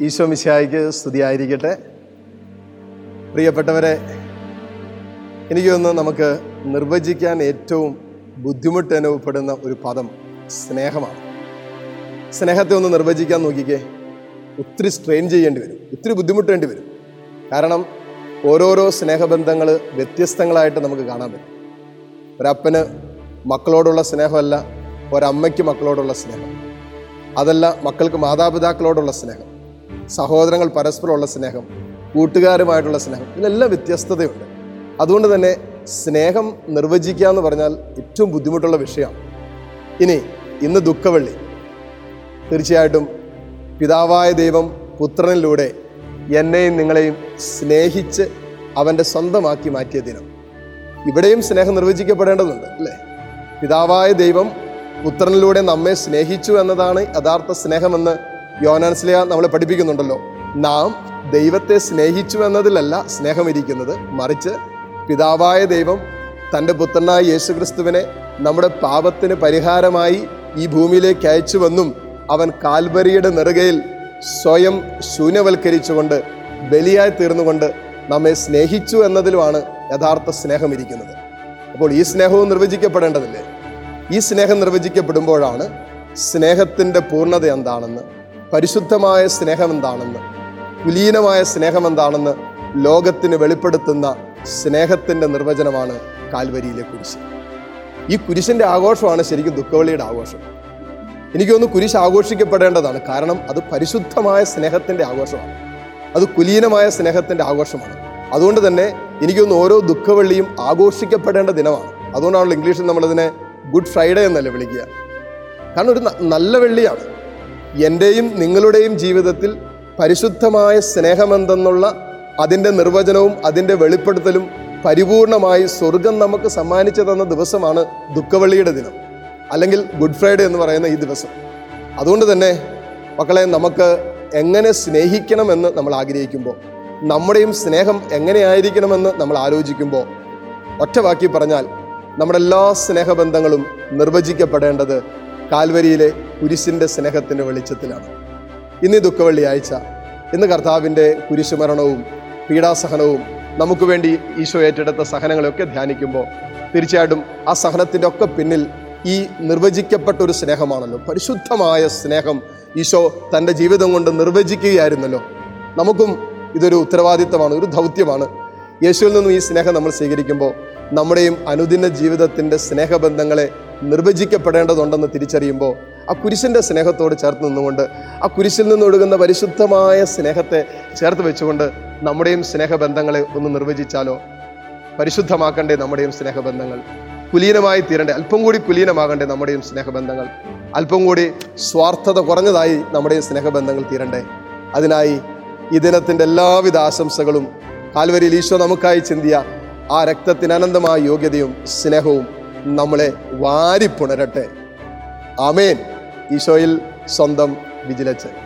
ഈശോ മിശായിക്ക് സ്തുതിയായിരിക്കട്ടെ. പ്രിയപ്പെട്ടവരെ എനിക്കൊന്ന് നമുക്ക് നിർവചിക്കാൻ ഏറ്റവും ബുദ്ധിമുട്ട് അനുഭവപ്പെടുന്ന ഒരു പദം സ്നേഹമാണ്. സ്നേഹത്തെ ഒന്ന് നിർവചിക്കാൻ നോക്കിക്കേ. ഒത്തിരി സ്ട്രെയിൻ ചെയ്യേണ്ടി വരും. ഒത്തിരി ബുദ്ധിമുട്ടേണ്ടി വരും. കാരണം ഓരോരോ സ്നേഹബന്ധങ്ങൾ വ്യത്യസ്തങ്ങളായിട്ട് നമുക്ക് കാണാൻ പറ്റും. ഒരപ്പന് മക്കളോടുള്ള സ്നേഹമല്ല ഒരമ്മയ്ക്ക് മക്കളോടുള്ള സ്നേഹം. അതല്ല മക്കൾക്ക് മാതാപിതാക്കളോടുള്ള സ്നേഹം. സഹോദരങ്ങൾ പരസ്പരമുള്ള സ്നേഹം കൂട്ടുകാരുമായിട്ടുള്ള സ്നേഹം ഇതിലെല്ലാം വ്യത്യസ്തതയുണ്ട്. അതുകൊണ്ട് തന്നെ സ്നേഹം നിർവചിക്കുക എന്ന് പറഞ്ഞാൽ ഏറ്റവും ബുദ്ധിമുട്ടുള്ള വിഷയമാണ് ഇനി ഇന്ന് ദുഃഖവെള്ളി. തീർച്ചയായിട്ടും പിതാവായ ദൈവം പുത്രനിലൂടെ എന്നെയും നിങ്ങളെയും സ്നേഹിച്ച് അവന്റെ സ്വന്തമാക്കി മാറ്റിയ ദിനം. ഇവിടെയും സ്നേഹം നിർവചിക്കപ്പെടേണ്ടതുണ്ട് അല്ലേ? പിതാവായ ദൈവം പുത്രനിലൂടെ നമ്മെ സ്നേഹിച്ചു എന്നതാണ് യഥാർത്ഥ സ്നേഹമെന്ന് യോനാൻസ്ലിയ നമ്മളെ പഠിപ്പിക്കുന്നുണ്ടല്ലോ. നാം ദൈവത്തെ സ്നേഹിച്ചു എന്നതിലല്ല സ്നേഹം ഇരിക്കുന്നത് മറിച്ച് പിതാവായ ദൈവം തന്റെ പുത്രനായ യേശുക്രിസ്തുവിനെ നമ്മുടെ പാപത്തിന് പരിഹാരമായി ഈ ഭൂമിയിലേക്ക് അയച്ചുവെന്നും അവൻ കാൽവരിയുടെ നെറുകയിൽ സ്വയം ശൂന്യവൽക്കരിച്ചുകൊണ്ട് ബലിയായി തീർന്നുകൊണ്ട് നമ്മെ സ്നേഹിച്ചു എന്നതിലുമാണ് യഥാർത്ഥ സ്നേഹം ഇരിക്കുന്നത് അപ്പോൾ ഈ സ്നേഹവും നിർവചിക്കപ്പെടേണ്ടതില്ലേ? ഈ സ്നേഹം നിർവചിക്കപ്പെടുമ്പോഴാണ് സ്നേഹത്തിന്റെ പൂർണത എന്താണെന്ന് പരിശുദ്ധമായ സ്നേഹം എന്താണെന്ന് കുലീനമായ സ്നേഹം എന്താണെന്ന് ലോകത്തിന് വെളിപ്പെടുത്തുന്ന സ്നേഹത്തിന്റെ നിർവചനമാണ് കാൽവരിയിലെ കുരിശ്. ഈ കുരിശിന്റെ ആഘോഷമാണ് ശരിക്കും ദുഃഖവള്ളിയുടെ ആഘോഷം. എനിക്കൊന്ന് കുരിശ് ആഘോഷിക്കപ്പെടേണ്ടതാണ്. കാരണം അത് പരിശുദ്ധമായ സ്നേഹത്തിന്റെ ആഘോഷമാണ്. അത് കുലീനമായ സ്നേഹത്തിന്റെ ആഘോഷമാണ്. അതുകൊണ്ട് തന്നെ എനിക്കൊന്ന് ഓരോ ദുഃഖവള്ളിയും ആഘോഷിക്കപ്പെടേണ്ട ദിനമാണ്. അതുകൊണ്ടാണല്ലോ ഇംഗ്ലീഷിൽ നമ്മളതിനെ ഗുഡ് ഫ്രൈഡേ എന്നല്ലേ വിളിക്കുക. കാരണം ഒരു നല്ല വെള്ളിയാണ്. എന്റെയും നിങ്ങളുടെയും ജീവിതത്തിൽ പരിശുദ്ധമായ സ്നേഹമെന്തെന്നുള്ള അതിന്റെ നിർവചനവും അതിന്റെ വെളിപ്പെടുത്തലും പരിപൂർണമായി സ്വർഗം നമുക്ക് സമ്മാനിച്ചു തന്ന ദിവസമാണ് ദുഃഖവെള്ളിയുടെ ദിനം അല്ലെങ്കിൽ ഗുഡ് ഫ്രൈഡേ എന്ന് പറയുന്ന ഈ ദിവസം. അതുകൊണ്ട് തന്നെ മക്കളെ നമുക്ക് എങ്ങനെ സ്നേഹിക്കണമെന്ന് നമ്മൾ ആഗ്രഹിക്കുമ്പോൾ നമ്മുടെയും സ്നേഹം എങ്ങനെയായിരിക്കണമെന്ന് നമ്മൾ ആലോചിക്കുമ്പോൾ ഒറ്റവാക്കി പറഞ്ഞാൽ നമ്മുടെ എല്ലാ സ്നേഹബന്ധങ്ങളും നിർവചിക്കപ്പെടേണ്ടത് കാൽവരിയിലെ കുരിശിന്റെ സ്നേഹത്തിന്റെ വെളിച്ചത്തിലാണ്. ഇന്ന് ദുഃഖവള്ളി ദുഃഖവെള്ളിയാഴ്ച. ഇന്ന് കർത്താവിന്റെ കുരിശുമരണവും പീഡാസഹനവും നമുക്ക് വേണ്ടി ഈശോ ഏറ്റെടുത്ത സഹനങ്ങളെയൊക്കെ ധ്യാനിക്കുമ്പോൾ തീർച്ചയായിട്ടും ആ സഹനത്തിന്റെ ഒക്കെ പിന്നിൽ ഈ നിർവചിക്കപ്പെട്ട ഒരു സ്നേഹമാണല്ലോ. പരിശുദ്ധമായ സ്നേഹം ഈശോ തന്റെ ജീവിതം കൊണ്ട് നിർവചിക്കുകയായിരുന്നല്ലോ. നമുക്കും ഇതൊരു ഉത്തരവാദിത്തമാണ് ഒരു ദൗത്യമാണ്. യേശുവിൽ നിന്നും ഈ സ്നേഹം നമ്മൾ സ്വീകരിക്കുമ്പോൾ നമ്മുടെയും അനുദിന ജീവിതത്തിന്റെ സ്നേഹബന്ധങ്ങളെ നിർവചിക്കപ്പെടേണ്ടതുണ്ടെന്ന് തിരിച്ചറിയുമ്പോൾ ആ കുരിശിന്റെ സ്നേഹത്തോട് ചേർത്ത് നിന്നുകൊണ്ട് ആ കുരിശിൽ നിന്നൊഴുകുന്ന പരിശുദ്ധമായ സ്നേഹത്തെ ചേർത്ത് വെച്ചുകൊണ്ട് നമ്മുടെയും സ്നേഹബന്ധങ്ങളെ ഒന്ന് നിർവചിച്ചാലോ? പരിശുദ്ധമാക്കണ്ടേ നമ്മുടെയും സ്നേഹബന്ധങ്ങൾ? കുലീനമായി തീരണ്ടേ അല്പം കൂടി കുലീനമാകണ്ടേ നമ്മുടെയും സ്നേഹബന്ധങ്ങൾ? അല്പം കൂടി സ്വാർത്ഥത കുറഞ്ഞതായി നമ്മുടെയും സ്നേഹബന്ധങ്ങൾ തീരണ്ടേ? അതിനായി ഈ ദിനത്തിന്റെ എല്ലാവിധ ആശംസകളും കാൽവരിയിൽ ഈശോ നമുക്കായി ചിന്തിയ ആ രക്തത്തിന് അനന്തമായ യോഗ്യതയും സ്നേഹവും നമ്മളെ വാരിപ്പുണരട്ടെ. ആമേൻ. ഈശോയിൽ സ്വന്തം വിജിലച്ചൻ.